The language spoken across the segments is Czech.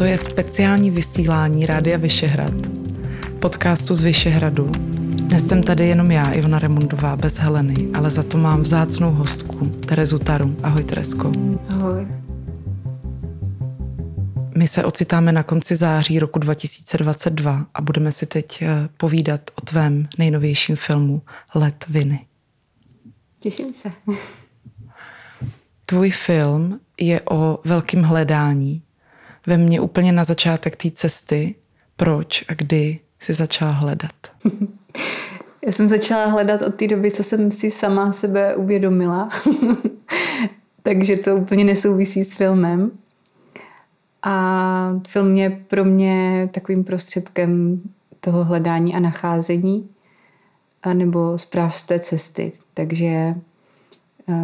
Toto je speciální vysílání Rádia Vyšehrad, podcastu z Vyšehradu. Dnes jsem tady jenom já, Ivana Remundová, bez Heleny, ale za to mám vzácnou hostku, Terezu Taru. Ahoj, Teresko. Ahoj. My se ocitáme na konci září roku 2022 a budeme si teď eh, povídat o tvém nejnovějším filmu Let viny. Těším se. Tvůj film je o velkém hledání. Ve mně úplně na začátek té cesty, proč a kdy si začala hledat. Já jsem začala hledat od té doby, co jsem si sama sebe uvědomila. Takže to úplně nesouvisí s filmem. A film je pro mě takovým prostředkem toho hledání a nacházení, nebo zpráv z té cesty. Takže eh,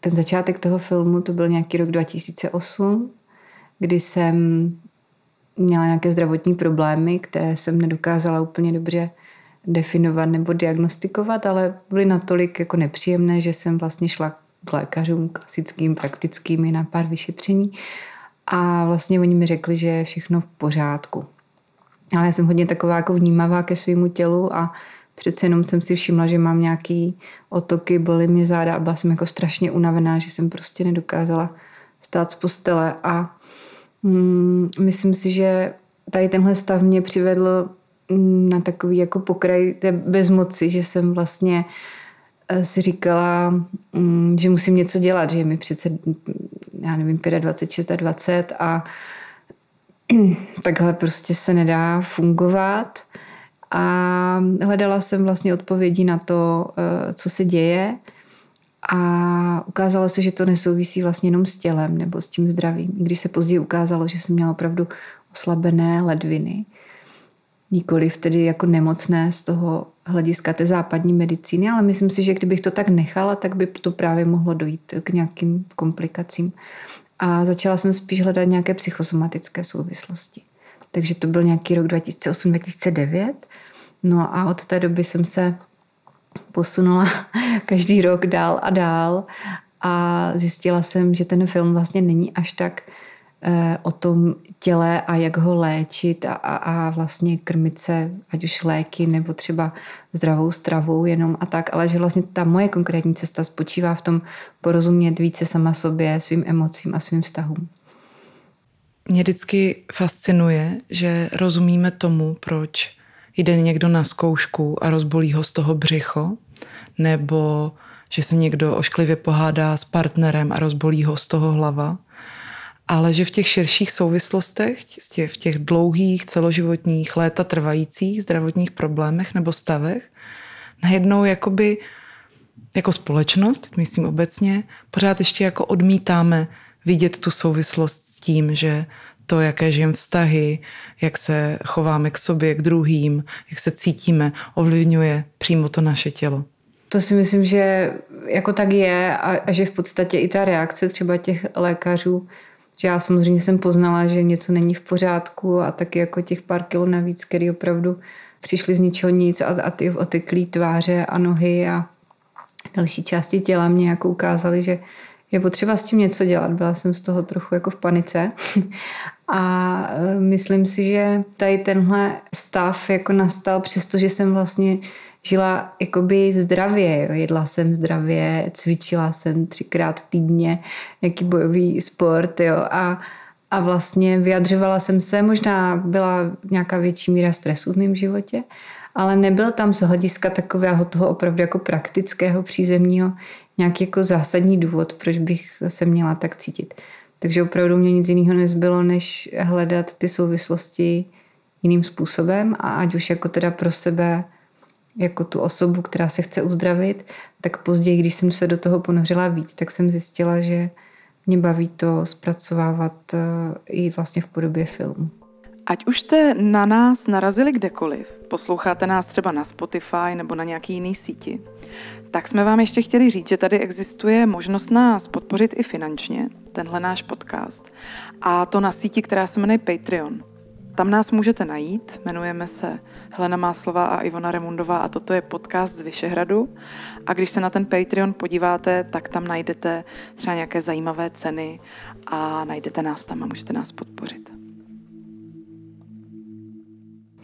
ten začátek toho filmu to byl nějaký rok 2008, kdy jsem měla nějaké zdravotní problémy, které jsem nedokázala úplně dobře definovat nebo diagnostikovat, ale byly natolik jako nepříjemné, že jsem vlastně šla k lékařům klasickým, praktickými na pár vyšetření a vlastně oni mi řekli, že je všechno v pořádku. Ale já jsem hodně taková jako vnímavá ke svému tělu a přece jenom jsem si všimla, že mám nějaký otoky, byly mě záda a byla jsem jako strašně unavená, že jsem prostě nedokázala stát z postele a mm, myslím si, že tady tenhle stav mě přivedl mm, na takový jako pokraj té bezmoci, že jsem vlastně eh, si říkala, mm, že musím něco dělat, že mi přece, já nevím, 25, 26 a takhle prostě se nedá fungovat. A hledala jsem vlastně odpovědi na to, eh, co se děje a ukázalo se, že to nesouvisí vlastně jenom s tělem nebo s tím zdravím. I když se později ukázalo, že jsem měla opravdu oslabené ledviny, nikoli tedy jako nemocné z toho hlediska té západní medicíny, ale myslím si, že kdybych to tak nechala, tak by to právě mohlo dojít k nějakým komplikacím. A začala jsem spíš hledat nějaké psychosomatické souvislosti. Takže to byl nějaký rok 2008-2009. No a od té doby jsem se posunula každý rok dál a dál a zjistila jsem, že ten film vlastně není až tak eh, o tom těle a jak ho léčit a, a, a vlastně krmit se, ať už léky nebo třeba zdravou stravou jenom a tak, ale že vlastně ta moje konkrétní cesta spočívá v tom porozumět více sama sobě, svým emocím a svým vztahům. Mě vždycky fascinuje, že rozumíme tomu, proč jde někdo na zkoušku a rozbolí ho z toho břicho, nebo že se někdo ošklivě pohádá s partnerem a rozbolí ho z toho hlava, ale že v těch širších souvislostech, v těch dlouhých, celoživotních, léta trvajících zdravotních problémech nebo stavech, najednou jakoby jako společnost, myslím obecně, pořád ještě jako odmítáme vidět tu souvislost s tím, že to, jaké žijeme vztahy, jak se chováme k sobě, k druhým, jak se cítíme, ovlivňuje přímo to naše tělo. To si myslím, že jako tak je a, a že v podstatě i ta reakce třeba těch lékařů, že já samozřejmě jsem poznala, že něco není v pořádku a taky jako těch pár kilo navíc, který opravdu přišli z ničeho nic a, a ty oteklý tváře a nohy a další části těla mě jako ukázali, že je potřeba s tím něco dělat. Byla jsem z toho trochu jako v panice. A e, myslím si, že tady tenhle stav jako nastal, přestože jsem vlastně žila jakoby zdravě, jo. jedla jsem zdravě, cvičila jsem třikrát týdně, jaký bojový sport, jo, a, a vlastně vyjadřovala jsem se, možná byla nějaká větší míra stresu v mém životě, ale nebyl tam z hlediska takového toho opravdu jako praktického, přízemního nějaký jako zásadní důvod, proč bych se měla tak cítit. Takže opravdu mě nic jiného nezbylo, než hledat ty souvislosti jiným způsobem a ať už jako teda pro sebe, jako tu osobu, která se chce uzdravit, tak později, když jsem se do toho ponořila víc, tak jsem zjistila, že mě baví to zpracovávat eh, i vlastně v podobě filmu. Ať už jste na nás narazili kdekoliv, posloucháte nás třeba na Spotify nebo na nějaký jiný síti, tak jsme vám ještě chtěli říct, že tady existuje možnost nás podpořit i finančně, tenhle náš podcast. A to na síti, která se jmenuje Patreon. tam nás můžete najít. Jmenujeme se Helena Máslová a Ivona Remundová a toto je podcast z Vyšehradu. A když se na ten Patreon podíváte, tak tam najdete třeba nějaké zajímavé ceny a najdete nás tam a můžete nás podpořit.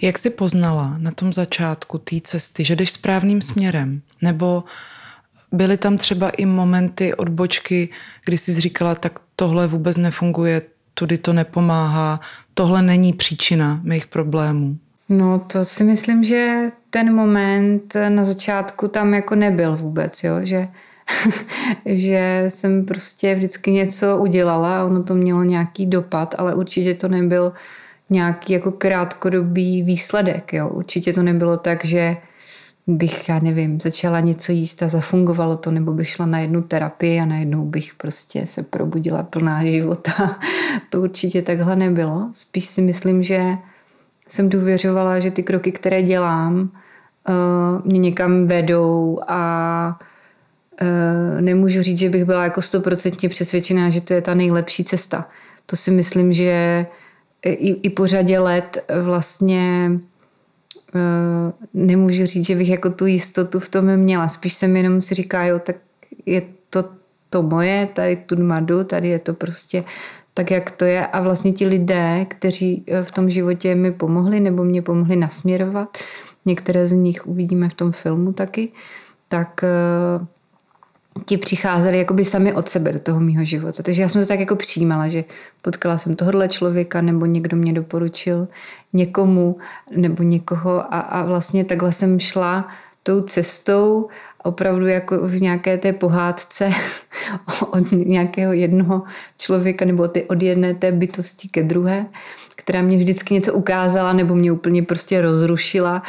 Jak jsi poznala na tom začátku té cesty, že jdeš správným směrem? Nebo byly tam třeba i momenty odbočky, kdy jsi říkala, tak tohle vůbec nefunguje, tudy to nepomáhá, tohle není příčina mých problémů? No to si myslím, že ten moment na začátku tam jako nebyl vůbec, jo? že že jsem prostě vždycky něco udělala a ono to mělo nějaký dopad, ale určitě to nebyl nějaký jako krátkodobý výsledek. Jo? Určitě to nebylo tak, že bych, já nevím, začala něco jíst a zafungovalo to, nebo bych šla na jednu terapii a najednou bych prostě se probudila plná života. to určitě takhle nebylo. Spíš si myslím, že jsem důvěřovala, že ty kroky, které dělám, uh, mě někam vedou a uh, nemůžu říct, že bych byla jako stoprocentně přesvědčená, že to je ta nejlepší cesta. To si myslím, že i, i po řadě let vlastně uh, nemůžu říct, že bych jako tu jistotu v tom měla. Spíš jsem jenom si říká, jo, tak je to to moje, tady tu madu, tady je to prostě tak, jak to je. A vlastně ti lidé, kteří eh, v tom životě mi pomohli nebo mě pomohli nasměrovat, některé z nich uvidíme v tom filmu taky, tak uh, ti přicházeli jakoby sami od sebe do toho mýho života. Takže já jsem to tak jako přijímala, že potkala jsem tohohle člověka nebo někdo mě doporučil někomu nebo někoho a, a vlastně takhle jsem šla tou cestou opravdu jako v nějaké té pohádce od nějakého jednoho člověka nebo od jedné té bytosti ke druhé která mě vždycky něco ukázala nebo mě úplně prostě rozrušila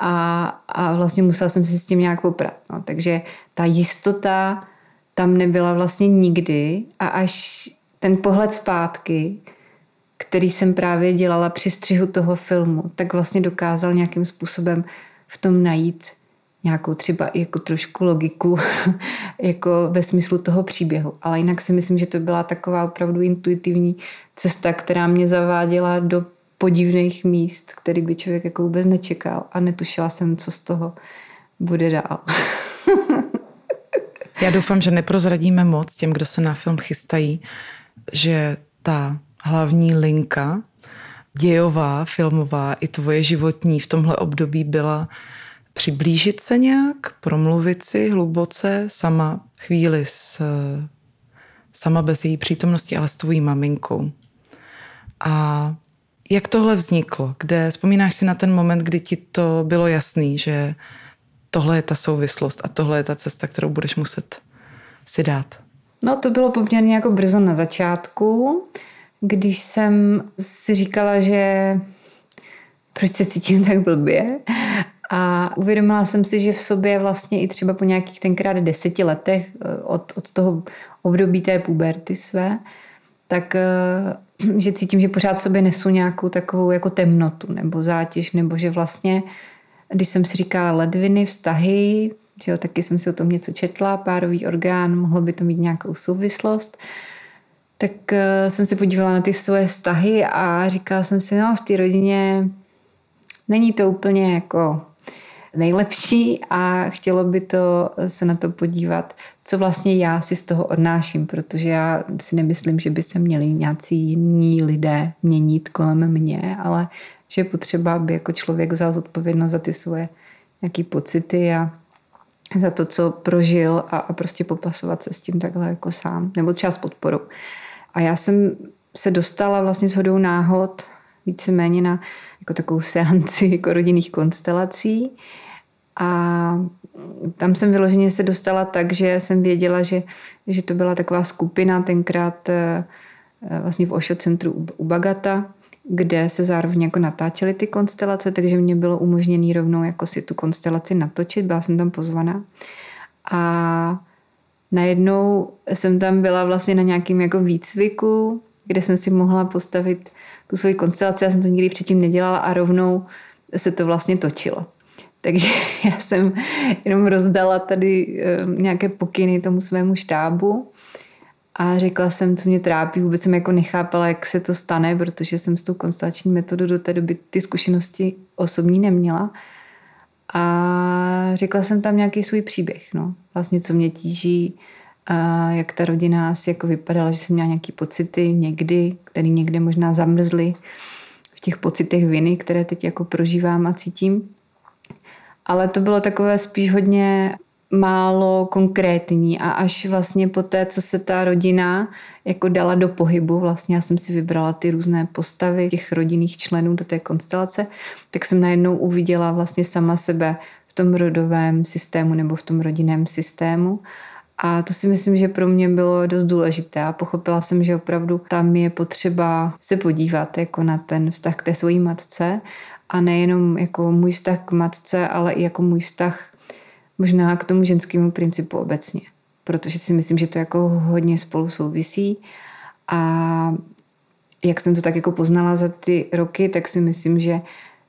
a, a vlastně musela jsem se s tím nějak poprat. No. Takže ta jistota tam nebyla vlastně nikdy a až ten pohled zpátky, který jsem právě dělala při střihu toho filmu, tak vlastně dokázal nějakým způsobem v tom najít nějakou třeba jako trošku logiku jako ve smyslu toho příběhu. Ale jinak si myslím, že to byla taková opravdu intuitivní cesta, která mě zaváděla do podivných míst, který by člověk jako vůbec nečekal a netušila jsem, co z toho bude dál. Já doufám, že neprozradíme moc těm, kdo se na film chystají, že ta hlavní linka dějová, filmová i tvoje životní v tomhle období byla přiblížit se nějak, promluvit si hluboce sama chvíli s, sama bez její přítomnosti, ale s tvojí maminkou. A jak tohle vzniklo? Kde vzpomínáš si na ten moment, kdy ti to bylo jasný, že tohle je ta souvislost a tohle je ta cesta, kterou budeš muset si dát? No to bylo poměrně jako brzo na začátku, když jsem si říkala, že proč se cítím tak blbě a uvědomila jsem si, že v sobě vlastně i třeba po nějakých tenkrát deseti letech eh, od, od toho období té puberty své, tak eh, že cítím, že pořád sobě nesu nějakou takovou jako temnotu nebo zátěž, nebo že vlastně, když jsem si říkala ledviny, vztahy, že jo, taky jsem si o tom něco četla, párový orgán, mohlo by to mít nějakou souvislost, tak uh, jsem se podívala na ty svoje vztahy a říkala jsem si, no v té rodině není to úplně jako nejlepší a chtělo by to se na to podívat, co vlastně já si z toho odnáším, protože já si nemyslím, že by se měli nějací jiní lidé měnit kolem mě, ale že je potřeba, aby jako člověk vzal zodpovědnost za ty svoje nějaké pocity a za to, co prožil a, a prostě popasovat se s tím takhle jako sám, nebo třeba s podporou. A já jsem se dostala vlastně s hodou náhod víceméně na jako takovou seanci jako rodinných konstelací, a tam jsem vyloženě se dostala tak, že jsem věděla, že, že to byla taková skupina tenkrát eh, vlastně v Ošo centru u Bagata, kde se zároveň jako natáčely ty konstelace, takže mě bylo umožněné rovnou jako si tu konstelaci natočit, byla jsem tam pozvaná. A najednou jsem tam byla vlastně na nějakým jako výcviku, kde jsem si mohla postavit tu svoji konstelaci, já jsem to nikdy předtím nedělala a rovnou se to vlastně točilo. Takže já jsem jenom rozdala tady eh, nějaké pokyny tomu svému štábu a řekla jsem, co mě trápí. Vůbec jsem jako nechápala, jak se to stane, protože jsem s tou konstelační metodou do té doby ty zkušenosti osobní neměla. A řekla jsem tam nějaký svůj příběh, no. Vlastně, co mě tíží, a jak ta rodina asi jako vypadala, že jsem měla nějaký pocity někdy, které někde možná zamrzly v těch pocitech viny, které teď jako prožívám a cítím. Ale to bylo takové spíš hodně málo konkrétní a až vlastně po té, co se ta rodina jako dala do pohybu, vlastně já jsem si vybrala ty různé postavy těch rodinných členů do té konstelace, tak jsem najednou uviděla vlastně sama sebe v tom rodovém systému nebo v tom rodinném systému a to si myslím, že pro mě bylo dost důležité a pochopila jsem, že opravdu tam je potřeba se podívat jako na ten vztah k té svojí matce a nejenom jako můj vztah k matce, ale i jako můj vztah možná k tomu ženskému principu obecně. Protože si myslím, že to jako hodně spolu souvisí a jak jsem to tak jako poznala za ty roky, tak si myslím, že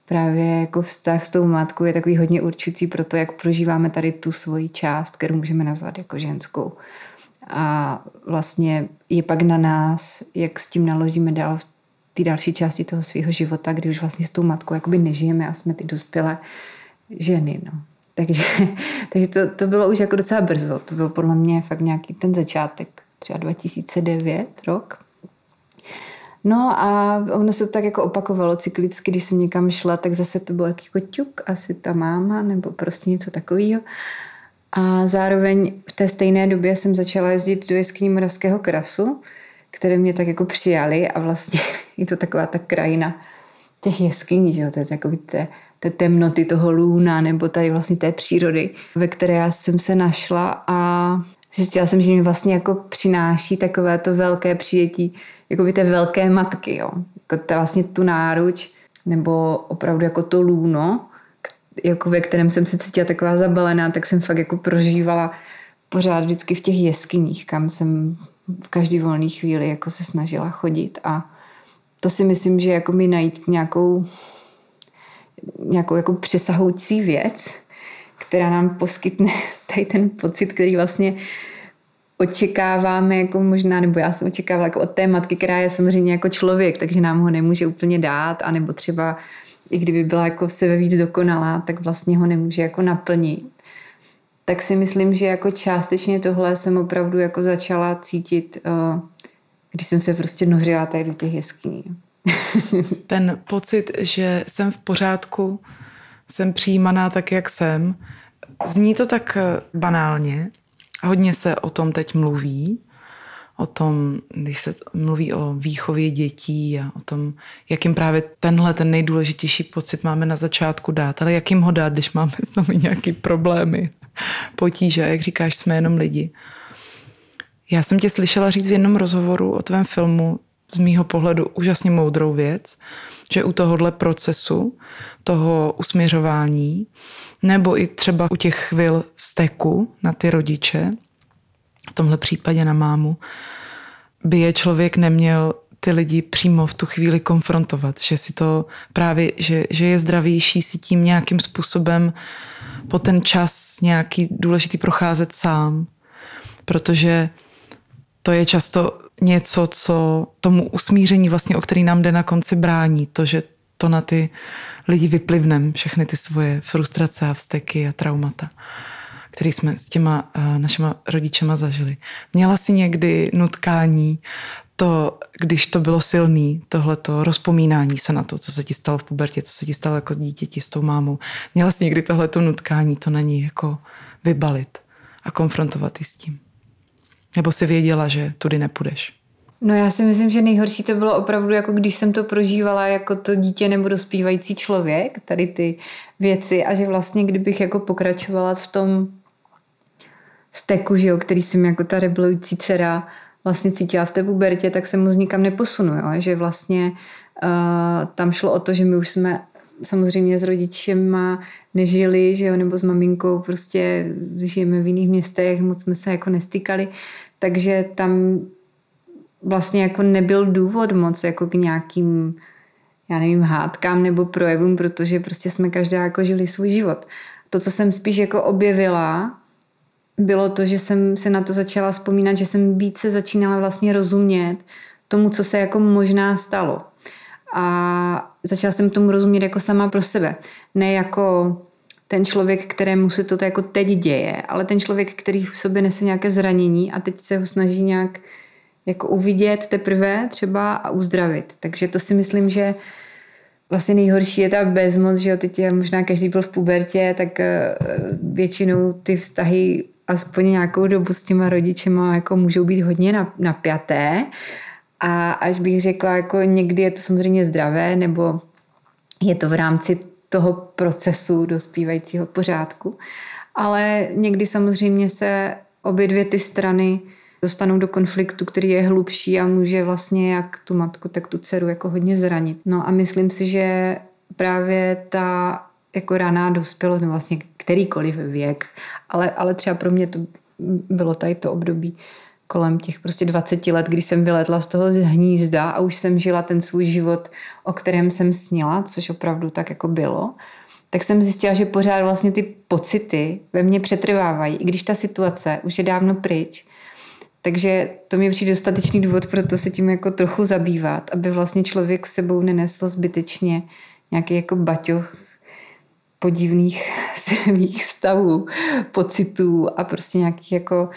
právě jako vztah s tou matkou je takový hodně určující pro to, jak prožíváme tady tu svoji část, kterou můžeme nazvat jako ženskou. A vlastně je pak na nás, jak s tím naložíme dál v té další části toho svého života, kdy už vlastně s tou matkou jakoby nežijeme a jsme ty dospělé ženy. No. Takže, takže to, to bylo už jako docela brzo. To byl podle mě fakt nějaký ten začátek, třeba 2009 rok. No a ono se to tak jako opakovalo cyklicky, když jsem někam šla, tak zase to bylo jako ťuk, asi ta máma, nebo prostě něco takového. A zároveň v té stejné době jsem začala jezdit do jeskyní Moravského krasu, které mě tak jako přijali a vlastně je to taková ta krajina těch jeskyní, že jo, to je takový té, té temnoty toho lůna nebo tady vlastně té přírody, ve které já jsem se našla a zjistila jsem, že mi vlastně jako přináší takové to velké přijetí jako by té velké matky, jo. Jako ta vlastně tu náruč, nebo opravdu jako to lůno, jako ve kterém jsem se cítila taková zabalená, tak jsem fakt jako prožívala pořád vždycky v těch jeskyních, kam jsem v každý volný chvíli jako se snažila chodit a to si myslím, že jako mi najít nějakou nějakou jako přesahoucí věc, která nám poskytne tady ten pocit, který vlastně očekáváme jako možná, nebo já jsem očekávala jako od té matky, která je samozřejmě jako člověk, takže nám ho nemůže úplně dát, anebo třeba i kdyby byla jako sebe víc dokonalá, tak vlastně ho nemůže jako naplnit. Tak si myslím, že jako částečně tohle jsem opravdu jako začala cítit, eh, když jsem se prostě nořila tady do těch jeskyní. Ten pocit, že jsem v pořádku, jsem přijímaná tak, jak jsem, zní to tak eh, banálně, Hodně se o tom teď mluví, o tom, když se mluví o výchově dětí a o tom, jak jim právě tenhle ten nejdůležitější pocit máme na začátku dát, ale jak jim ho dát, když máme sami nějaké problémy, potíže, jak říkáš, jsme jenom lidi. Já jsem tě slyšela říct v jednom rozhovoru o tvém filmu z mýho pohledu úžasně moudrou věc, že u tohohle procesu, toho usměřování, nebo i třeba u těch chvil vzteku na ty rodiče, v tomhle případě na mámu, by je člověk neměl ty lidi přímo v tu chvíli konfrontovat, že si to právě, že, že je zdravější si tím nějakým způsobem po ten čas nějaký důležitý procházet sám, protože to je často něco, co tomu usmíření vlastně, o který nám jde na konci brání, to, že to na ty lidi vyplivnem, všechny ty svoje frustrace a vzteky a traumata, které jsme s těma uh, našima rodičema zažili. Měla si někdy nutkání, to, když to bylo silný, tohleto rozpomínání se na to, co se ti stalo v pubertě, co se ti stalo jako dítěti s tou mámou. Měla jsi někdy tohleto nutkání, to na ní jako vybalit a konfrontovat i s tím. Nebo si věděla, že tudy nepůjdeš? No já si myslím, že nejhorší to bylo opravdu, jako když jsem to prožívala jako to dítě nebo dospívající člověk, tady ty věci a že vlastně kdybych jako pokračovala v tom steku, že jo, který jsem jako ta rebelující dcera vlastně cítila v té pubertě, tak se mu nikam neposunu, jo? že vlastně uh, tam šlo o to, že my už jsme samozřejmě s rodičema nežili, že jo, nebo s maminkou prostě žijeme v jiných městech, moc jsme se jako nestýkali, takže tam vlastně jako nebyl důvod moc jako k nějakým já nevím, hádkám nebo projevům, protože prostě jsme každá jako žili svůj život. To, co jsem spíš jako objevila bylo to, že jsem se na to začala vzpomínat, že jsem více začínala vlastně rozumět tomu, co se jako možná stalo. A začala jsem tomu rozumět jako sama pro sebe. Ne jako ten člověk, kterému se to jako teď děje, ale ten člověk, který v sobě nese nějaké zranění a teď se ho snaží nějak jako uvidět teprve třeba a uzdravit. Takže to si myslím, že vlastně nejhorší je ta bezmoc, že jo, teď je možná každý byl v pubertě, tak eh, většinou ty vztahy aspoň nějakou dobu s těma rodičema jako můžou být hodně napjaté a až bych řekla, jako někdy je to samozřejmě zdravé, nebo je to v rámci toho procesu dospívajícího pořádku. Ale někdy samozřejmě se obě dvě ty strany dostanou do konfliktu, který je hlubší a může vlastně jak tu matku, tak tu dceru jako hodně zranit. No a myslím si, že právě ta jako raná dospělost, nebo vlastně kterýkoliv věk, ale, ale třeba pro mě to bylo tady to období kolem těch prostě 20 let, kdy jsem vyletla z toho hnízda a už jsem žila ten svůj život, o kterém jsem snila, což opravdu tak jako bylo, tak jsem zjistila, že pořád vlastně ty pocity ve mně přetrvávají, i když ta situace už je dávno pryč. Takže to mi přijde dostatečný důvod pro to se tím jako trochu zabývat, aby vlastně člověk s sebou nenesl zbytečně nějaký jako baťoch podivných svých stavů, pocitů a prostě nějakých jako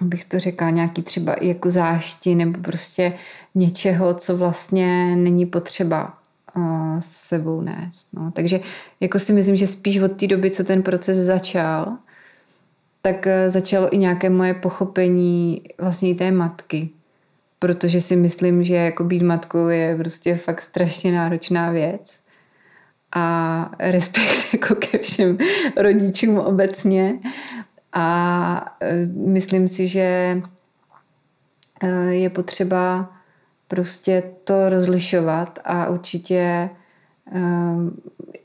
bych to řekla, nějaký třeba i jako zášti nebo prostě něčeho, co vlastně není potřeba uh, s sebou nést. No. Takže jako si myslím, že spíš od té doby, co ten proces začal, tak uh, začalo i nějaké moje pochopení vlastně i té matky. Protože si myslím, že jako být matkou je prostě fakt strašně náročná věc. A respekt jako ke všem rodičům obecně. A e, myslím si, že e, je potřeba prostě to rozlišovat a určitě e,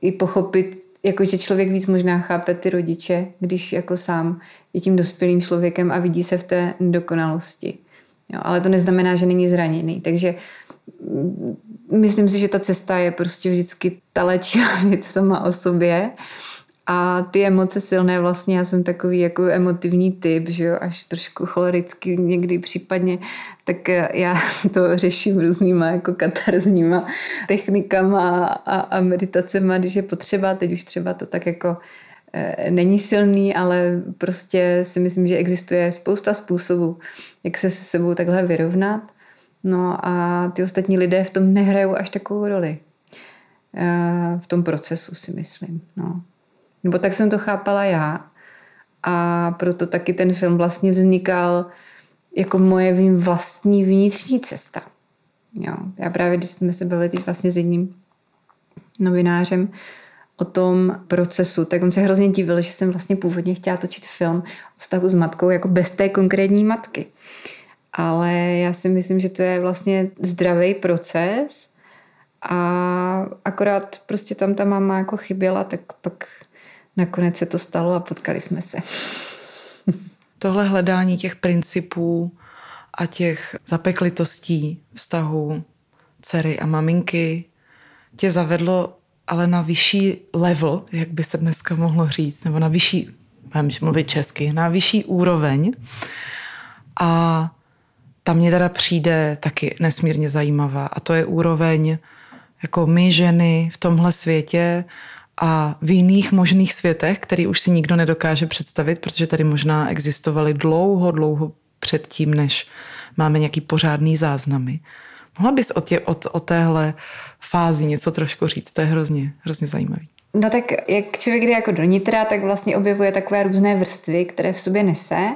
i pochopit, jako že člověk víc možná chápe ty rodiče, když jako sám je tím dospělým člověkem a vidí se v té dokonalosti. Jo, ale to neznamená, že není zraněný. Takže mm, myslím si, že ta cesta je prostě vždycky ta léčivá věc sama o sobě a ty emoce silné vlastně, já jsem takový jako emotivní typ, že jo, až trošku cholerický někdy případně, tak já to řeším různýma jako katarzníma technikama a, a meditacema, když je potřeba, teď už třeba to tak jako e, není silný, ale prostě si myslím, že existuje spousta způsobů, jak se se sebou takhle vyrovnat. No a ty ostatní lidé v tom nehrajou až takovou roli. E, v tom procesu si myslím. No. Nebo tak jsem to chápala já. A proto taky ten film vlastně vznikal jako moje vlastní vnitřní cesta. Jo. Já právě, když jsme se bavili teď vlastně s jedním novinářem o tom procesu, tak on se hrozně divil, že jsem vlastně původně chtěla točit film o vztahu s matkou jako bez té konkrétní matky. Ale já si myslím, že to je vlastně zdravý proces a akorát prostě tam ta máma jako chyběla, tak pak nakonec se to stalo a potkali jsme se. Tohle hledání těch principů a těch zapeklitostí vztahu dcery a maminky tě zavedlo ale na vyšší level, jak by se dneska mohlo říct, nebo na vyšší, mám mluvit česky, na vyšší úroveň. A ta mě teda přijde taky nesmírně zajímavá. A to je úroveň jako my ženy v tomhle světě a v jiných možných světech, který už si nikdo nedokáže představit, protože tady možná existovaly dlouho, dlouho předtím, než máme nějaký pořádný záznamy. Mohla bys o, tě, o, o téhle fázi něco trošku říct? To je hrozně, hrozně zajímavý. No tak jak člověk jde jako do nitra, tak vlastně objevuje takové různé vrstvy, které v sobě nese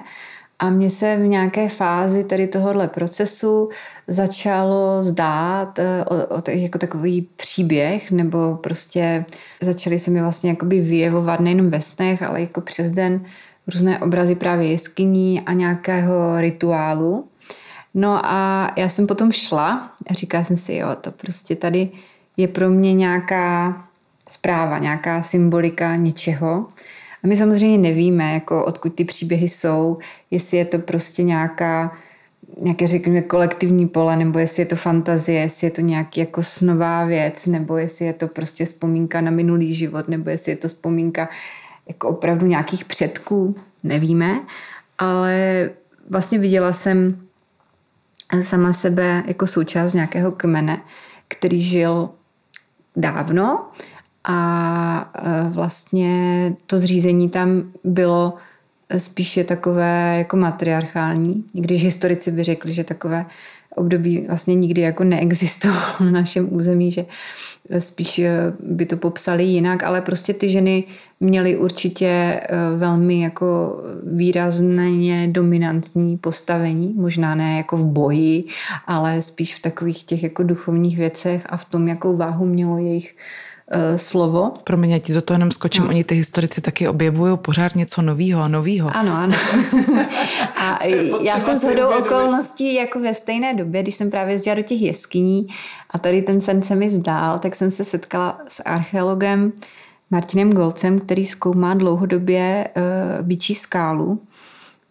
a mně se v nějaké fázi tady tohohle procesu začalo zdát eh, o, o, jako takový příběh, nebo prostě začaly se mi vlastně jakoby vyjevovat nejenom ve snech, ale jako přes den různé obrazy právě jeskyní a nějakého rituálu. No a já jsem potom šla a říkala jsem si, jo, to prostě tady je pro mě nějaká zpráva, nějaká symbolika něčeho. A my samozřejmě nevíme, jako odkud ty příběhy jsou, jestli je to prostě nějaká nějaké, řekněme, kolektivní pole, nebo jestli je to fantazie, jestli je to nějaký jako snová věc, nebo jestli je to prostě vzpomínka na minulý život, nebo jestli je to vzpomínka jako opravdu nějakých předků, nevíme. ale vlastně viděla jsem sama sebe jako součást nějakého kmene, který žil dávno a e, vlastně to zřízení tam bylo spíše takové jako matriarchální, když historici by řekli, že takové období vlastně nikdy jako neexistovalo na našem území, že spíš e, by to popsali jinak, ale prostě ty ženy měly určitě e, velmi jako výrazně dominantní postavení, možná ne jako v boji, ale spíš v takových těch jako duchovních věcech a v tom, jakou váhu mělo jejich uh, slovo. Promiň, já ti do toho jenom skočím. No. Oni ty historici taky objevují pořád něco nového a nového. Ano, ano. a já jsem s hodou okolností jako ve stejné době, když jsem právě jezdila do těch jeskyní a tady ten sen se mi zdál, tak jsem se setkala s archeologem Martinem Golcem, který zkoumá dlouhodobě uh, byčí skálu,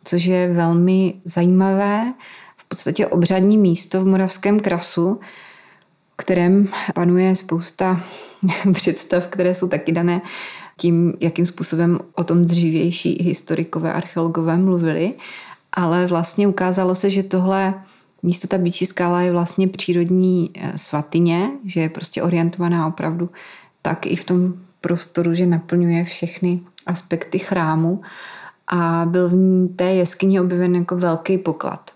což je velmi zajímavé, v podstatě obřadní místo v Moravském krasu, kterém panuje spousta představ, které jsou taky dané tím, jakým způsobem o tom dřívější historikové, archeologové mluvili. Ale vlastně ukázalo se, že tohle místo, ta Bíčí skála je vlastně přírodní eh, svatyně, že je prostě orientovaná opravdu tak i v tom prostoru, že naplňuje všechny aspekty chrámu a byl v ní té jeskyni objeven jako velký poklad.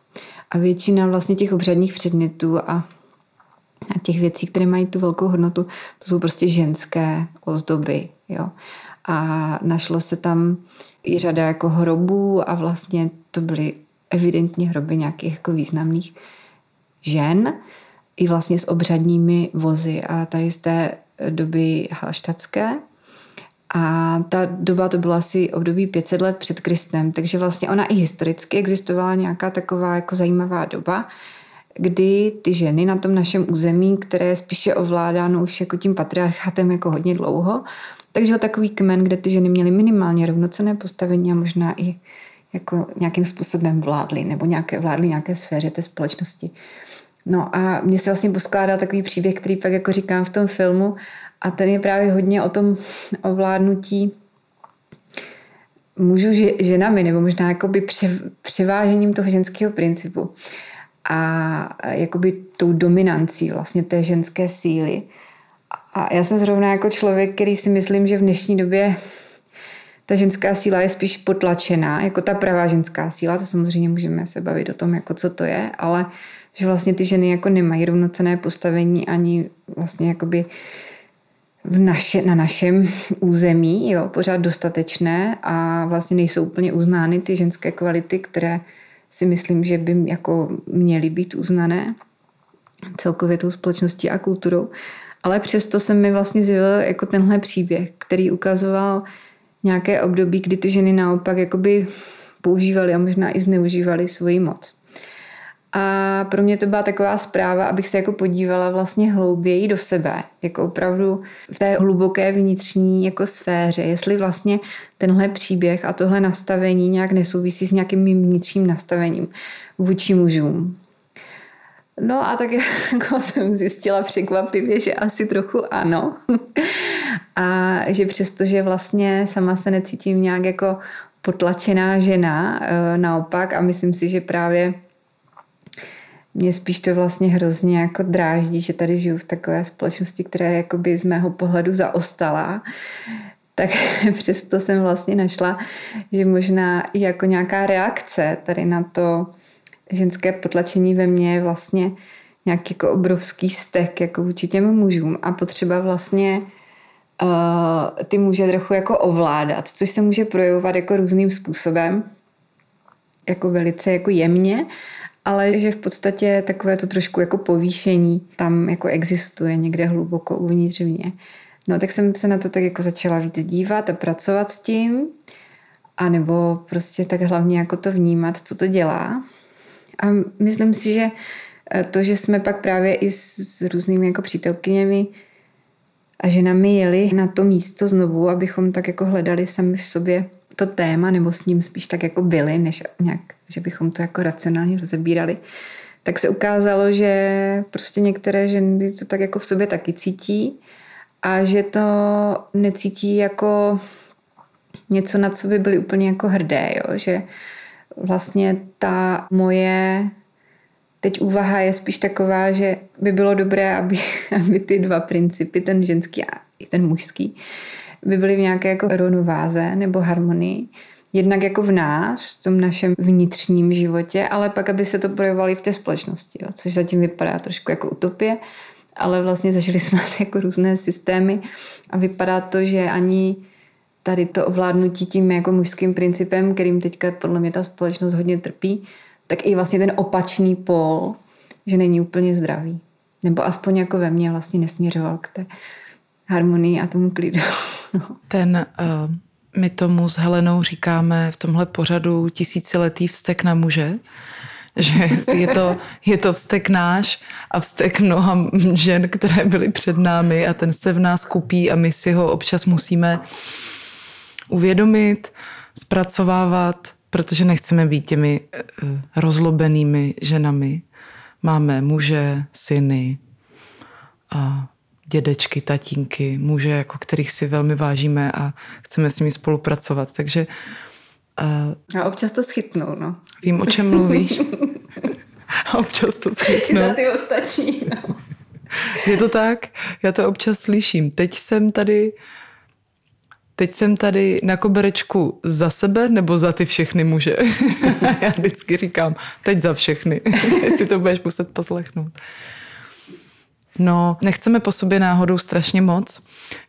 A většina vlastně těch obřadních předmětů a a těch věcí, které mají tu velkou hodnotu, to jsou prostě ženské ozdoby. Jo. A našlo se tam i řada jako hrobů a vlastně to byly evidentně hroby nějakých jako významných žen, i vlastně s obřadními vozy a tady z té doby halštatské. A ta doba to byla asi období 500 let před Kristem, takže vlastně ona i historicky existovala nějaká taková jako zajímavá doba, kdy ty ženy na tom našem území, které je spíše ovládáno už jako tím patriarchátem jako hodně dlouho, takže takový kmen, kde ty ženy měly minimálně rovnocené postavení a možná i jako nějakým způsobem vládly nebo nějaké, vládly nějaké sféře té společnosti. No a mně se vlastně poskládá takový příběh, který pak jako říkám v tom filmu a ten je právě hodně o tom ovládnutí mužů ženami nebo možná jakoby převážením toho ženského principu a jakoby tou dominancí vlastně té ženské síly. A já jsem zrovna jako člověk, který si myslím, že v dnešní době ta ženská síla je spíš potlačená, jako ta pravá ženská síla, to samozřejmě můžeme se bavit o tom, jako co to je, ale že vlastně ty ženy jako nemají rovnocené postavení ani vlastně jakoby v naše, na našem území, jo, pořád dostatečné a vlastně nejsou úplně uznány ty ženské kvality, které si myslím, že by jako měly být uznané celkově tou společností a kulturou. Ale přesto se mi vlastně zjevil jako tenhle příběh, který ukazoval nějaké období, kdy ty ženy naopak jakoby používaly a možná i zneužívaly svoji moc. A pro mě to byla taková zpráva, abych se jako podívala vlastně hlouběji do sebe, jako opravdu v té hluboké vnitřní jako sféře, jestli vlastně tenhle příběh a tohle nastavení nějak nesouvisí s nějakým mým vnitřním nastavením vůči mužům. No a tak jako jsem zjistila překvapivě, že asi trochu ano. A že přestože vlastně sama se necítím nějak jako potlačená žena, eh, naopak a myslím si, že právě mě spíš to vlastně hrozně jako dráždí, že tady žiju v takové společnosti, která je jakoby z mého pohledu zaostala. Tak přesto jsem vlastně našla, že možná i jako nějaká reakce tady na to ženské potlačení ve mně je vlastně nějaký jako obrovský stek jako vůči těm mužům a potřeba vlastně uh, ty muže trochu jako ovládat, což se může projevovat jako různým způsobem, jako velice jako jemně, ale že v podstatě takové to trošku jako povýšení tam jako existuje někde hluboko uvnitř mě. No tak jsem se na to tak jako začala víc dívat a pracovat s tím a nebo prostě tak hlavně jako to vnímat, co to dělá. A myslím si, že eh, to, že jsme pak právě i s různými jako přítelkyněmi a ženami jeli na to místo znovu, abychom tak jako hledali sami v sobě to téma, nebo s ním spíš tak jako byli, než nějak, že bychom to jako racionálně rozebírali, tak se ukázalo, že prostě některé ženy to tak jako v sobě taky cítí a že to necítí jako něco, na co by byly úplně jako hrdé, jo? že vlastně ta moje teď úvaha je spíš taková, že by bylo dobré, aby, aby ty dva principy, ten ženský a i ten mužský, by byly v nějaké jako rovnováze nebo harmonii. Jednak jako v nás, v tom našem vnitřním životě, ale pak, aby se to projevovalo i v té společnosti, jo, což zatím vypadá trošku jako utopie, ale vlastně zažili jsme asi jako různé systémy a vypadá to, že ani tady to ovládnutí tím jako mužským principem, kterým teďka podle mě ta společnost hodně trpí, tak i vlastně ten opačný pol, že není úplně zdravý. Nebo aspoň jako ve mně vlastně nesměřoval k té harmonii a tomu klidu. No. Ten, uh, my tomu s Helenou říkáme v tomhle pořadu tisíciletý vztek na muže, že je to, je to vztek náš a vztek mnoha žen, které byly před námi a ten se v nás kupí a my si ho občas musíme uvědomit, zpracovávat, protože nechceme být těmi eh, rozlobenými ženami. Máme muže, syny, a dědečky, tatínky, muže, jako kterých si velmi vážíme a chceme s nimi spolupracovat. Takže uh, a občas to schytnou, no. Vím, o čem mluvíš. a občas to schytnou. I za ty ostatní, no. Je to tak? Já to občas slyším. Teď jsem tady teď jsem tady na koberečku za sebe nebo za ty všechny muže? Já vždycky říkám, teď za všechny. teď si to budeš muset poslechnout. No, nechceme po sobě náhodou strašně moc,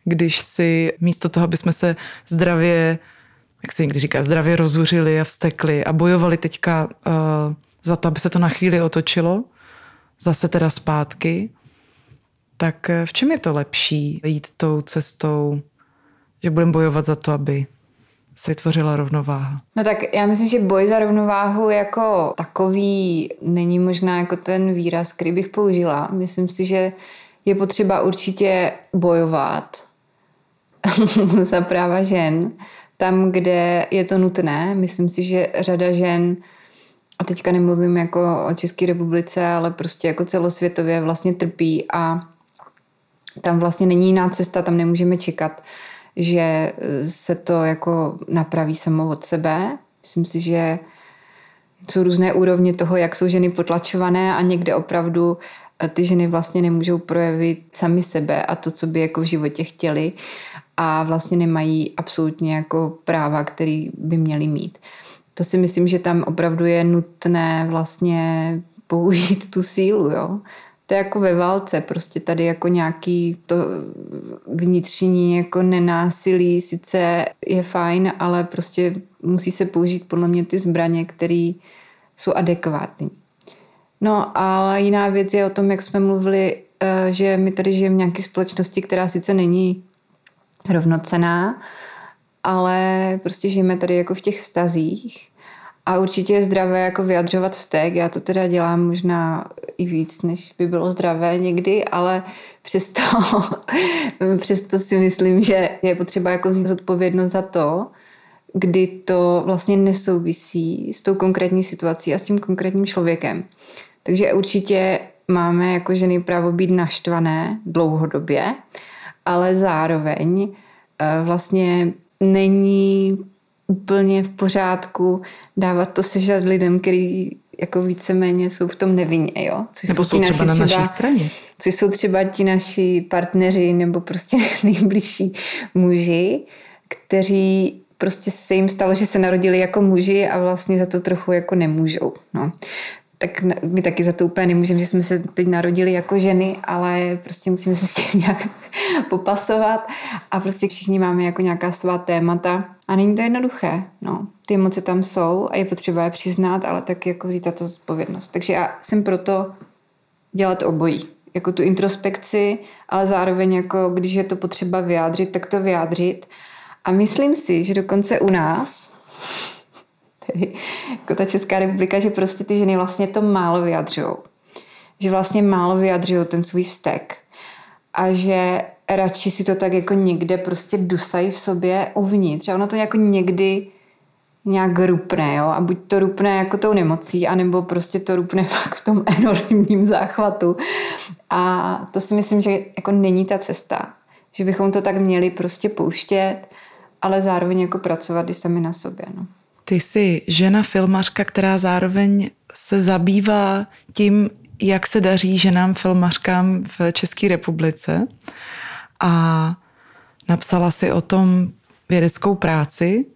když si místo toho, aby jsme se zdravě, jak se někdy říká, zdravě rozuřili a vstekli a bojovali teďka uh, za to, aby se to na chvíli otočilo, zase teda zpátky, tak eh, v čem je to lepší jít tou cestou že budeme bojovat za to, aby se vytvořila rovnováha. No tak já myslím, že boj za rovnováhu jako takový není možná jako ten výraz, který bych použila. Myslím si, že je potřeba určitě bojovat za práva žen tam, kde je to nutné. Myslím si, že řada žen, a teďka nemluvím jako o České republice, ale prostě jako celosvětově vlastně trpí a tam vlastně není jiná cesta, tam nemůžeme čekat že se to jako napraví samo od sebe. Myslím si, že jsou různé úrovně toho, jak jsou ženy potlačované a někde opravdu eh, ty ženy vlastně nemůžou projevit sami sebe a to, co by jako v životě chtěli a vlastně nemají absolutně jako práva, který by měli mít. To si myslím, že tam opravdu je nutné vlastně použít tu sílu, jo to je jako ve válce, prostě tady jako nějaký to vnitřní jako nenásilí sice je fajn, ale prostě musí se použít podle mě ty zbraně, které jsou adekvátní. No ale jiná věc je o tom, jak jsme mluvili, eh, že my tady žijeme v nějaké společnosti, která sice není rovnocená, ale prostě žijeme tady jako v těch vztazích a určitě je zdravé jako vyjadřovat vztek. Já to teda dělám možná i víc, než by bylo zdravé někdy, ale přesto, přesto si myslím, že je potřeba jako vzít zodpovědnost za to, kdy to vlastně nesouvisí s tou konkrétní situací a s tím konkrétním člověkem. Takže určitě máme jako ženy právo být naštvané dlouhodobě, ale zároveň eh, vlastně není úplně v pořádku dávat to sežrat lidem, který jako víceméně jsou v tom nevinně, jo? Což nebo jsou, třeba naši na naší straně. Což jsou třeba ti naši partneři nebo prostě nejbližší muži, kteří prostě se jim stalo, že se narodili jako muži a vlastně za to trochu jako nemůžou. No tak my taky za to úplně nemůžeme, že jsme se teď narodili jako ženy, ale prostě musíme se s tím nějak popasovat a prostě všichni máme jako nějaká svá témata a není to jednoduché, no. Ty emoce tam jsou a je potřeba je přiznat, ale tak jako vzít tato zodpovědnost. Takže já jsem proto dělat obojí. Jako tu introspekci, ale zároveň jako když je to potřeba vyjádřit, tak to vyjádřit. A myslím si, že dokonce u nás tedy jako ta Česká republika, že prostě ty ženy vlastně to málo vyjadřují. Že vlastně málo vyjadřují ten svůj vztek. A že radši si to tak jako někde prostě dostají v sobě uvnitř. A ono to jako někdy nějak rupne, jo? A buď to rupne jako tou nemocí, anebo prostě to rupne fakt v tom enormním záchvatu. A to si myslím, že jako není ta cesta. Že bychom to tak měli prostě pouštět, ale zároveň jako pracovat i sami na sobě, no. Ty jsi žena filmařka, která zároveň se zabývá tím, jak se daří ženám filmařkám v České republice. A napsala si o tom vědeckou práci.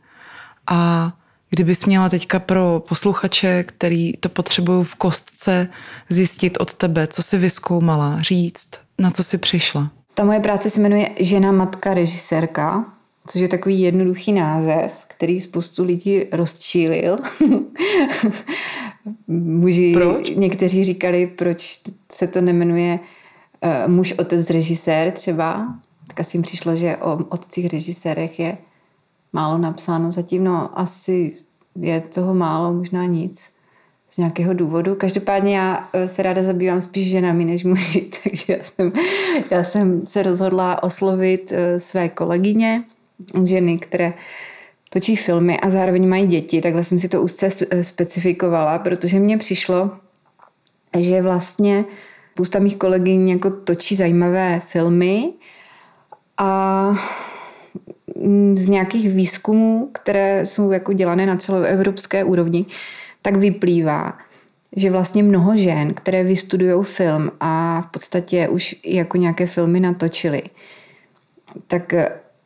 A kdybys měla teďka pro posluchače, který to potřebují v kostce zjistit od tebe, co jsi vyskoumala, říct, na co jsi přišla? Ta moje práce se jmenuje Žena, matka, režisérka, což je takový jednoduchý název, který spoustu lidí rozčílil. Muži, proč? někteří říkali, proč se to nemenuje uh, muž, otec, režisér třeba. Tak asi jim přišlo, že o otcích režisérech je málo napsáno. Zatím no asi je toho málo, možná nic z nějakého důvodu. Každopádně já eh, se ráda zabývám spíš ženami než muži, takže já jsem, já jsem se rozhodla oslovit eh, své kolegyně, ženy, které točí filmy a zároveň mají děti. Takhle jsem si to úzce eh, specifikovala, protože mně přišlo, že vlastně spousta mých kolegyň jako točí zajímavé filmy a z nějakých výzkumů, které jsou jako dělané na celoevropské úrovni, tak vyplývá, že vlastně mnoho žen, které vystudují film a v podstatě už jako nějaké filmy natočily, tak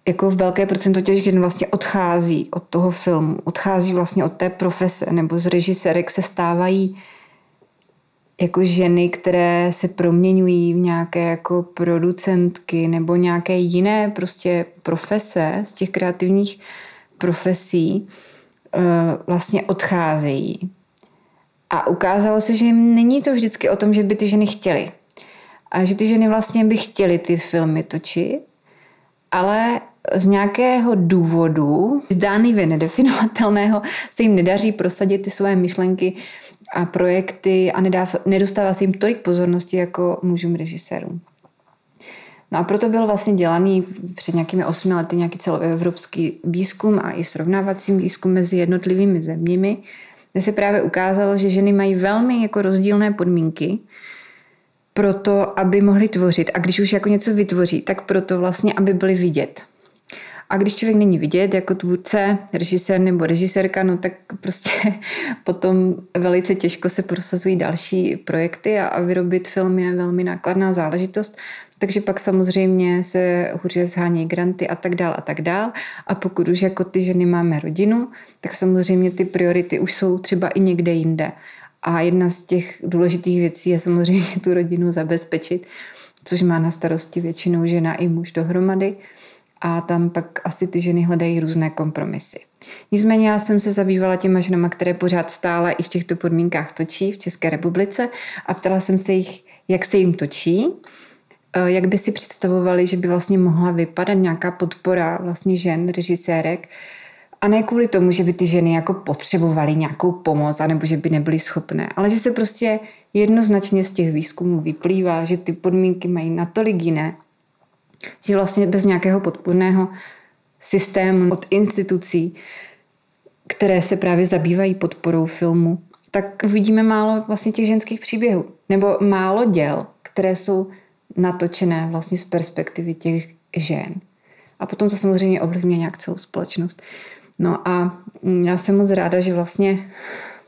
jako velké procento těch žen vlastně odchází od toho filmu, odchází vlastně od té profese, nebo z režisérek se stávají jako ženy, které se proměňují v nějaké jako producentky nebo nějaké jiné prostě profese z těch kreativních profesí eh, vlastně odcházejí. A ukázalo se, že není to vždycky o tom, že by ty ženy chtěly. A že ty ženy vlastně by chtěly ty filmy točit, ale z nějakého důvodu, zdánlivě nedefinovatelného, se jim nedaří prosadit ty své myšlenky a projekty a nedostává se jim tolik pozornosti jako mužům režisérům. No a proto byl vlastně dělaný před nějakými osmi lety nějaký celoevropský výzkum a i srovnávací výzkum mezi jednotlivými zeměmi, kde se právě ukázalo, že ženy mají velmi jako rozdílné podmínky pro to, aby mohly tvořit. A když už jako něco vytvoří, tak proto vlastně, aby byly vidět. A když člověk není vidět jako tvůrce, režisér nebo režisérka, no tak prostě potom velice těžko se prosazují další projekty a, a vyrobit film je velmi nákladná záležitost. Takže pak samozřejmě se hůře zhání granty a tak dál a tak dál. A pokud už jako ty ženy máme rodinu, tak samozřejmě ty priority už jsou třeba i někde jinde. A jedna z těch důležitých věcí je samozřejmě tu rodinu zabezpečit, což má na starosti většinou žena i muž dohromady a tam pak asi ty ženy hledají různé kompromisy. Nicméně já jsem se zabývala těma ženama, které pořád stále i v těchto podmínkách točí v České republice a ptala jsem se jich, jak se jim točí, eh, jak by si představovali, že by vlastně mohla vypadat nějaká podpora vlastně žen, režisérek, a ne kvůli tomu, že by ty ženy jako potřebovaly nějakou pomoc, anebo že by nebyly schopné, ale že se prostě jednoznačně z těch výzkumů vyplývá, že ty podmínky mají natolik jiné, že vlastně bez nějakého podpůrného systému od institucí, které se právě zabývají podporou filmu, tak vidíme málo vlastně těch ženských příběhů. Nebo málo děl, které jsou natočené vlastně z perspektivy těch žen. A potom to samozřejmě ovlivňuje nějak celou společnost. No a já jsem moc ráda, že vlastně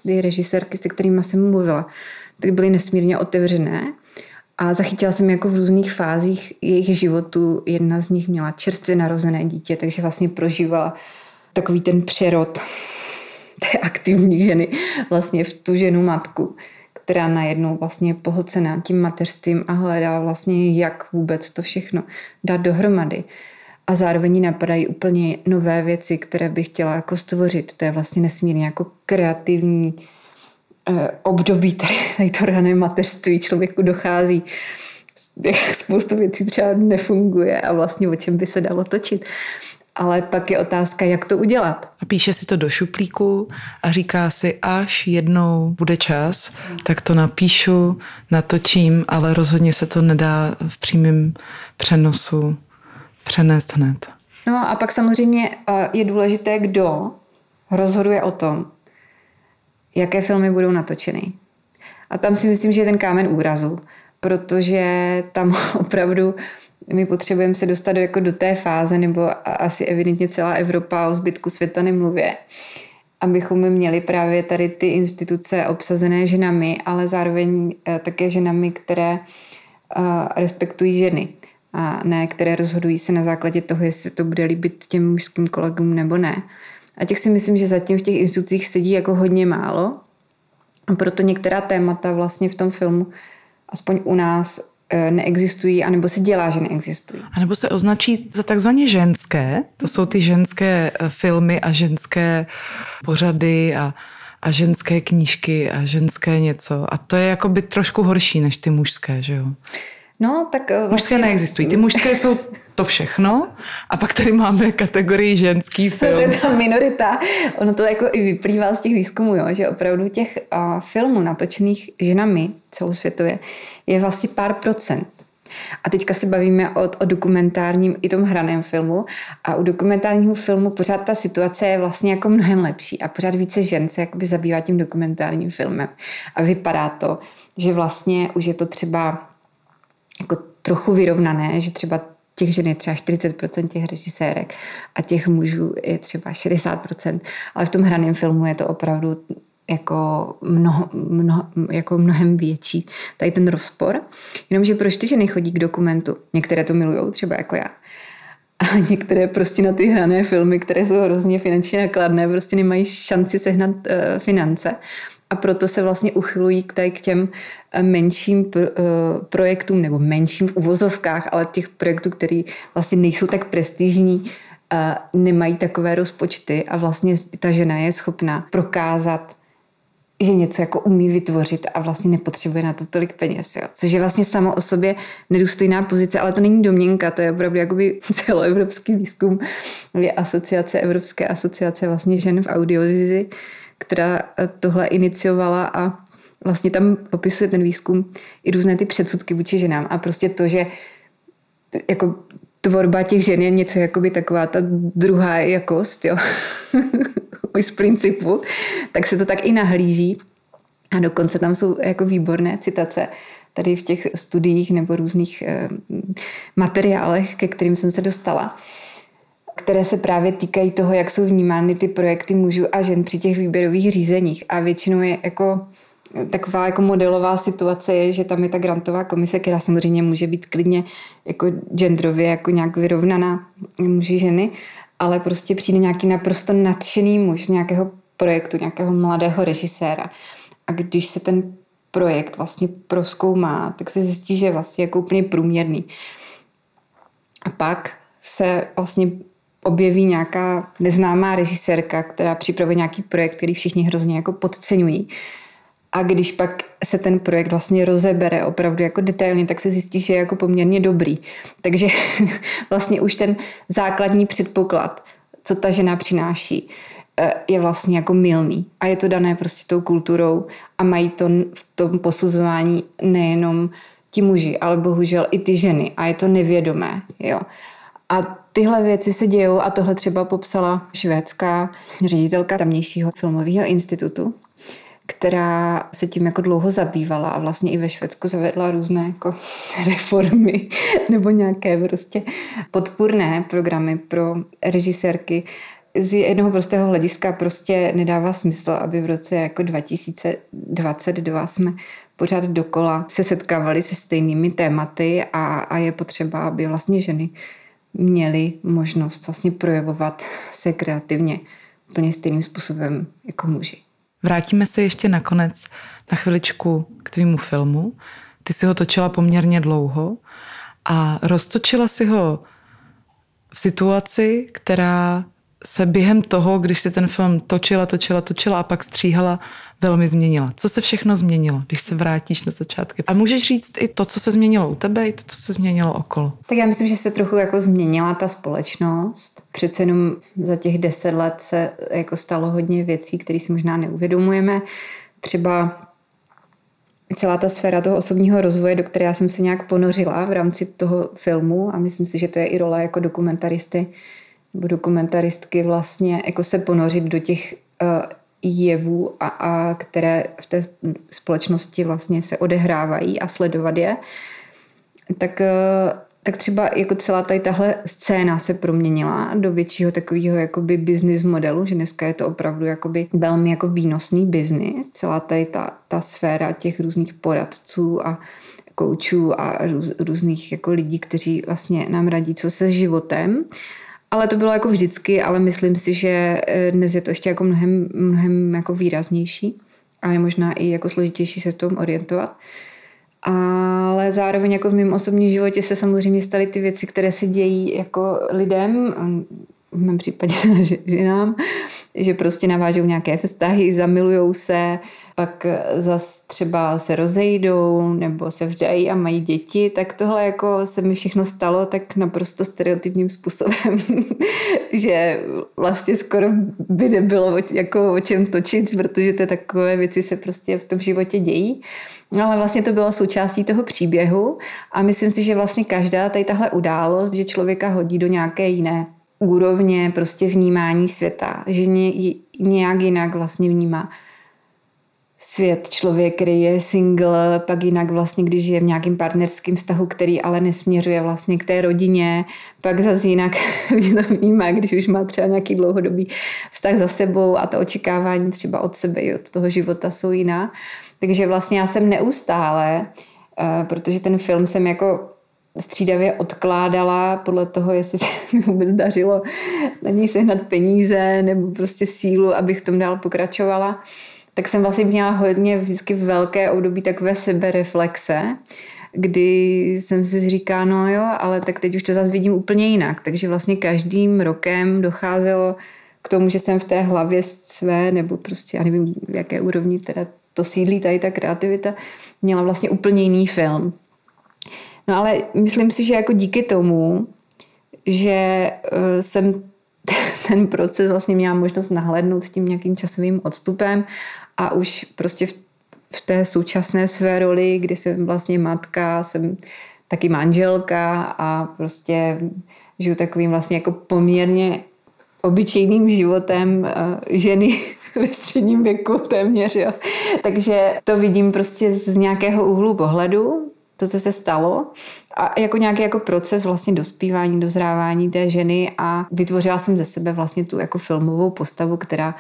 ty režisérky, se kterými jsem mluvila, tak byly nesmírně otevřené a zachytila jsem jako v různých fázích jejich životu. Jedna z nich měla čerstvě narozené dítě, takže vlastně prožívala takový ten přerod té aktivní ženy vlastně v tu ženu matku, která najednou vlastně je pohlcená tím mateřstvím a hledá vlastně, jak vůbec to všechno dát dohromady. A zároveň napadají úplně nové věci, které bych chtěla jako stvořit. To je vlastně nesmírně jako kreativní období tady, tady to rané mateřství člověku dochází. Spoustu věcí třeba nefunguje a vlastně o čem by se dalo točit. Ale pak je otázka, jak to udělat. A píše si to do šuplíku a říká si, až jednou bude čas, tak to napíšu, natočím, ale rozhodně se to nedá v přímém přenosu přenést hned. No a pak samozřejmě eh, je důležité, kdo rozhoduje o tom, jaké filmy budou natočeny. A tam si myslím, že je ten kámen úrazu, protože tam opravdu my potřebujeme se dostat do, jako do té fáze, nebo asi evidentně celá Evropa o zbytku světa nemluvě, abychom měli právě tady ty instituce obsazené ženami, ale zároveň eh, také ženami, které eh, respektují ženy a ne, které rozhodují se na základě toho, jestli to bude líbit těm mužským kolegům nebo ne. A těch si myslím, že zatím v těch institucích sedí jako hodně málo. A proto některá témata vlastně v tom filmu, aspoň u nás, eh, neexistují, anebo se dělá, že neexistují. A nebo se označí za takzvaně ženské. To jsou ty ženské eh, filmy a ženské pořady a, a ženské knížky a ženské něco. A to je jako by trošku horší než ty mužské, že jo? No, tak vlastně... Mužské neexistují. Ty mužské jsou to všechno. A pak tady máme kategorii ženský film. No, to je ta minorita. Ono to jako i vyplývá z těch výzkumů, jo, že opravdu těch uh, filmů natočených ženami celosvětově je vlastně pár procent. A teďka se bavíme o, o dokumentárním i tom hraném filmu. A u dokumentárního filmu pořád ta situace je vlastně jako mnohem lepší. A pořád více žen se jakoby zabývá tím dokumentárním filmem. A vypadá to, že vlastně už je to třeba jako trochu vyrovnané, že třeba těch žen je třeba 40% těch režisérek a těch mužů je třeba 60%, ale v tom hraném filmu je to opravdu jako, mnoho, mnoho, jako mnohem větší tady ten rozpor. Jenomže proč ty ženy chodí k dokumentu? Některé to milují, třeba jako já. A některé prostě na ty hrané filmy, které jsou hrozně finančně nakladné, prostě nemají šanci sehnat uh, finance a proto se vlastně uchylují k, tady k těm eh, menším eh, projektům, nebo menším v uvozovkách, ale těch projektů, které vlastně nejsou tak prestižní, eh, nemají takové rozpočty a vlastně ta žena je schopná prokázat, že něco jako umí vytvořit a vlastně nepotřebuje na to tolik peněz. Jo. Což je vlastně samo o sobě nedůstojná pozice, ale to není domněnka, to je opravdu jakoby celoevropský výzkum. Je asociace, Evropské asociace vlastně žen v audiovizi, která eh, tohle iniciovala a vlastně tam popisuje ten výzkum i různé ty předsudky vůči ženám. A prostě to, že jako tvorba těch žen je něco jakoby taková ta druhá jakost, jo, z principu, tak se to tak i nahlíží. A dokonce tam jsou jako výborné citace tady v těch studiích nebo různých eh, materiálech, ke kterým jsem se dostala které se právě týkají toho, jak jsou vnímány ty projekty mužů a žen při těch výběrových řízeních. A většinou je jako taková jako modelová situace je, že tam je ta grantová komise, která samozřejmě může být klidně jako genderově jako nějak vyrovnaná muži ženy, ale prostě přijde nějaký naprosto nadšený muž z nějakého projektu, nějakého mladého režiséra. A když se ten projekt vlastně proskoumá, tak se zjistí, že je vlastně jako úplně průměrný. A pak se vlastně objeví nějaká neznámá režisérka, která připravuje nějaký projekt, který všichni hrozně jako podceňují. A když pak se ten projekt vlastně rozebere opravdu jako detailně, tak se zjistí, že je jako poměrně dobrý. Takže vlastně už ten základní předpoklad, co ta žena přináší, eh, je vlastně jako milný. A je to dané prostě tou kulturou a mají to v tom posuzování nejenom ti muži, ale bohužel i ty ženy. A je to nevědomé. Jo. A tyhle věci se dějou a tohle třeba popsala švédská ředitelka tamnějšího filmového institutu, která se tím jako dlouho zabývala a vlastně i ve Švédsku zavedla různé jako reformy nebo nějaké prostě podpůrné programy pro režisérky. Z jednoho prostého hlediska prostě nedává smysl, aby v roce jako 2022 jsme pořád dokola se setkávali se stejnými tématy a, a je potřeba, aby vlastně ženy měli možnost vlastně projevovat se kreativně úplně stejným způsobem jako muži. Vrátíme se ještě nakonec na chviličku k tvýmu filmu. Ty si ho točila poměrně dlouho a roztočila si ho v situaci, která se během toho, když se ten film točila, točila, točila a pak stříhala, velmi změnila. Co se všechno změnilo, když se vrátíš na začátky? A můžeš říct i to, co se změnilo u tebe, i to, co se změnilo okolo. Tak já myslím, že se trochu jako změnila ta společnost. Přece jenom za těch deset let se jako stalo hodně věcí, které si možná neuvědomujeme. Třeba celá ta sféra toho osobního rozvoje, do které já jsem se nějak ponořila v rámci toho filmu a myslím si, že to je i role jako dokumentaristy, dokumentaristky vlastně jako se ponořit do těch uh, jevů, a, a které v té společnosti vlastně se odehrávají a sledovat je, tak uh, tak třeba jako celá tady tahle scéna se proměnila do většího takového jakoby business modelu, že dneska je to opravdu jakoby velmi jako výnosný biznis, celá tady ta, ta sféra těch různých poradců a koučů a růz, různých jako lidí, kteří vlastně nám radí, co se životem. Ale to bylo jako vždycky, ale myslím si, že eh, dnes je to ještě jako mnohem, mnohem jako výraznější a je možná i jako složitější se v tom orientovat. Ale zároveň jako v mém osobním životě se samozřejmě staly ty věci, které se dějí jako lidem, v mém případě ženám, že prostě navážou nějaké vztahy, zamilujou se, pak zas třeba se rozejdou nebo se vdají a mají děti, tak tohle jako se mi všechno stalo tak naprosto stereotypním způsobem, že vlastně skoro by nebylo jako o čem točit, protože ty takové věci se prostě v tom životě dějí. No ale vlastně to bylo součástí toho příběhu a myslím si, že vlastně každá tady tahle událost, že člověka hodí do nějaké jiné úrovně prostě vnímání světa, že nějak jinak vlastně vnímá svět člověk, který je single, pak jinak vlastně, když je v nějakém partnerském vztahu, který ale nesměřuje vlastně k té rodině, pak zase jinak to vnímá, když už má třeba nějaký dlouhodobý vztah za sebou a to očekávání třeba od sebe i od toho života jsou jiná. Takže vlastně já jsem neustále, eh, protože ten film jsem jako střídavě odkládala podle toho, jestli se mi vůbec dařilo na něj sehnat peníze nebo prostě sílu, abych v tom dál pokračovala, tak jsem vlastně měla hodně vždycky velké období takové sebereflexe, kdy jsem si říká, no jo, ale tak teď už to zase vidím úplně jinak. Takže vlastně každým rokem docházelo k tomu, že jsem v té hlavě své, nebo prostě, já nevím, v jaké úrovni teda to sídlí tady ta kreativita, měla vlastně úplně jiný film. No ale myslím si, že jako díky tomu, že uh, jsem ten proces vlastně měla možnost nahlédnout s tím nějakým časovým odstupem a už prostě v, v té současné své roli, kdy jsem vlastně matka, jsem taky manželka a prostě žiju takovým vlastně jako poměrně obyčejným životem uh, ženy ve středním věku téměř. Jo. Takže to vidím prostě z nějakého úhlu pohledu, to, co se stalo a jako nějaký jako proces vlastně dospívání, dozrávání té ženy a vytvořila jsem ze sebe vlastně tu jako filmovou postavu, která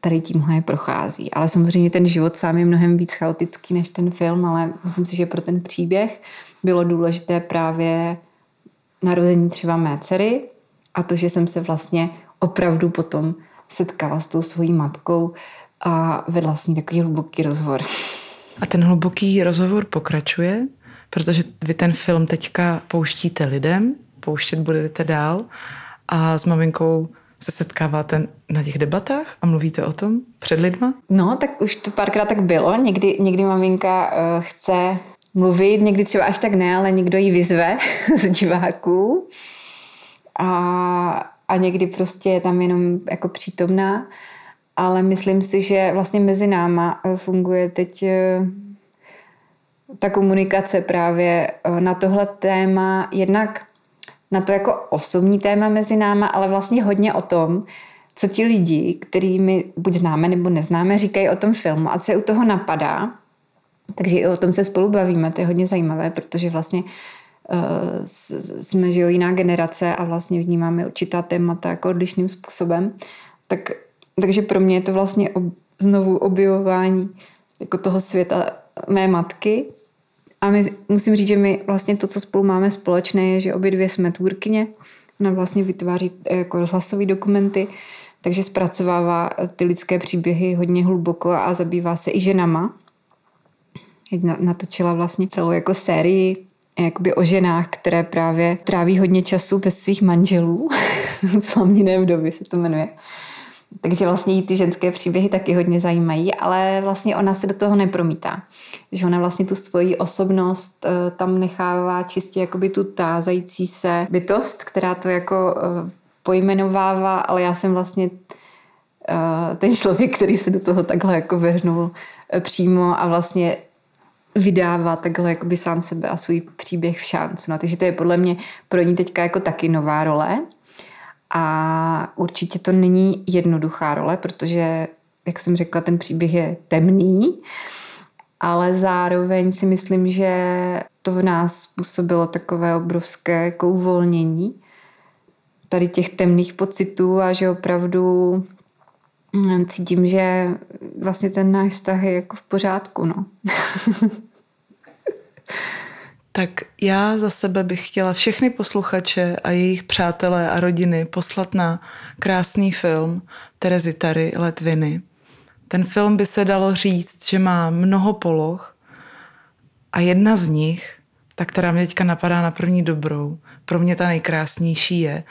tady tímhle prochází. Ale samozřejmě ten život sám je mnohem víc chaotický než ten film, ale myslím si, že pro ten příběh bylo důležité právě narození třeba mé dcery a to, že jsem se vlastně opravdu potom setkala s tou svojí matkou a vedla s ní takový hluboký rozhovor. A ten hluboký rozhovor pokračuje? Protože vy ten film teďka pouštíte lidem, pouštět budete dál a s maminkou se setkáváte na těch debatách a mluvíte o tom před lidma? No, tak už to párkrát tak bylo. Někdy, někdy maminka uh, chce mluvit, někdy třeba až tak ne, ale někdo ji vyzve z diváků. A, a někdy prostě je tam jenom jako přítomná. Ale myslím si, že vlastně mezi náma eh, funguje teď uh, ta komunikace právě eh, na tohle téma, jednak na to jako osobní téma mezi náma, ale vlastně hodně o tom, co ti lidi, kterými buď známe nebo neznáme, říkají o tom filmu a co je u toho napadá. Takže i o tom se spolu bavíme, to je hodně zajímavé, protože vlastně uh, jsme že jo, jiná generace a vlastně vnímáme určitá témata jako odlišným způsobem. Tak, takže pro mě je to vlastně ob, znovu objevování jako toho světa mé matky a my, musím říct, že my vlastně to, co spolu máme společné, je, že obě dvě jsme tvůrkyně. Ona vlastně vytváří eh, jako rozhlasové dokumenty, takže zpracovává eh, ty lidské příběhy hodně hluboko a zabývá se i ženama. Natočila vlastně celou jako sérii jakoby o ženách, které právě tráví hodně času bez svých manželů. Slavniné vdovy se to jmenuje. Takže vlastně jí ty ženské příběhy taky hodně zajímají, ale vlastně ona se do toho nepromítá. Že ona vlastně tu svoji osobnost uh, tam nechává čistě jakoby tu tázající se bytost, která to jako uh, pojmenovává, ale já jsem vlastně uh, ten člověk, který se do toho takhle jako vrhnul přímo a vlastně vydává takhle jakoby sám sebe a svůj příběh v šanc. No, takže to je podle mě pro ní teďka jako taky nová role. A určitě to není jednoduchá role, protože, jak jsem řekla, ten příběh je temný, ale zároveň si myslím, že to v nás způsobilo takové obrovské jako uvolnění tady těch temných pocitů a že opravdu mm, cítím, že vlastně ten náš vztah je jako v pořádku. No. Tak já za sebe bych chtěla všechny posluchače a jejich přátelé a rodiny poslat na krásný film Terezy Tary Letviny. Ten film by se dalo říct, že má mnoho poloh a jedna z nich, ta, která mě teďka napadá na první dobrou, pro mě ta nejkrásnější je,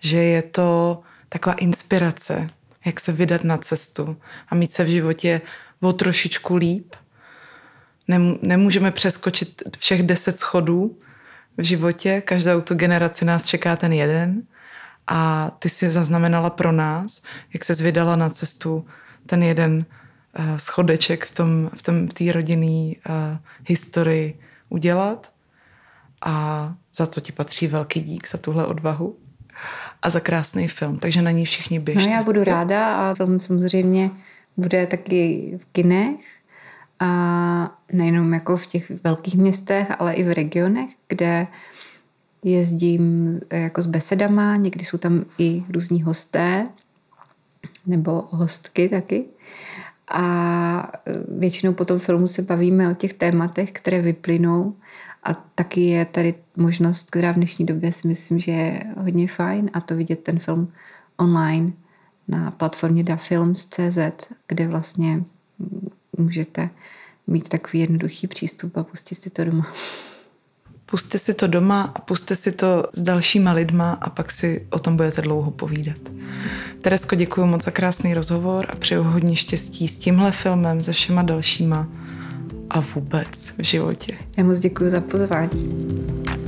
že je to taková inspirace, jak se vydat na cestu a mít se v životě o trošičku líp – nemůžeme přeskočit všech deset schodů v životě, každou tu generaci nás čeká ten jeden. A ty si zaznamenala pro nás, jak se zvydala na cestu ten jeden uh, schodeček v tom v, tom, v té rodinné uh, historii udělat. A za to ti patří velký dík, za tuhle odvahu a za krásný film, takže na ní všichni běžte. No já budu ráda a film samozřejmě bude taky v kinech a nejenom jako v těch velkých městech, ale i v regionech, kde jezdím jako s besedama, někdy jsou tam i různí hosté nebo hostky taky. A většinou po tom filmu se bavíme o těch tématech, které vyplynou a taky je tady možnost, která v dnešní době si myslím, že je hodně fajn a to vidět ten film online na platformě dafilms.cz, kde vlastně můžete mít takový jednoduchý přístup a pustit si to doma. Puste si to doma a puste si to s dalšíma lidma a pak si o tom budete dlouho povídat. Teresko, děkuji moc za krásný rozhovor a přeju hodně štěstí s tímhle filmem, se všema dalšíma a vůbec v životě. Já moc děkuji za pozvání.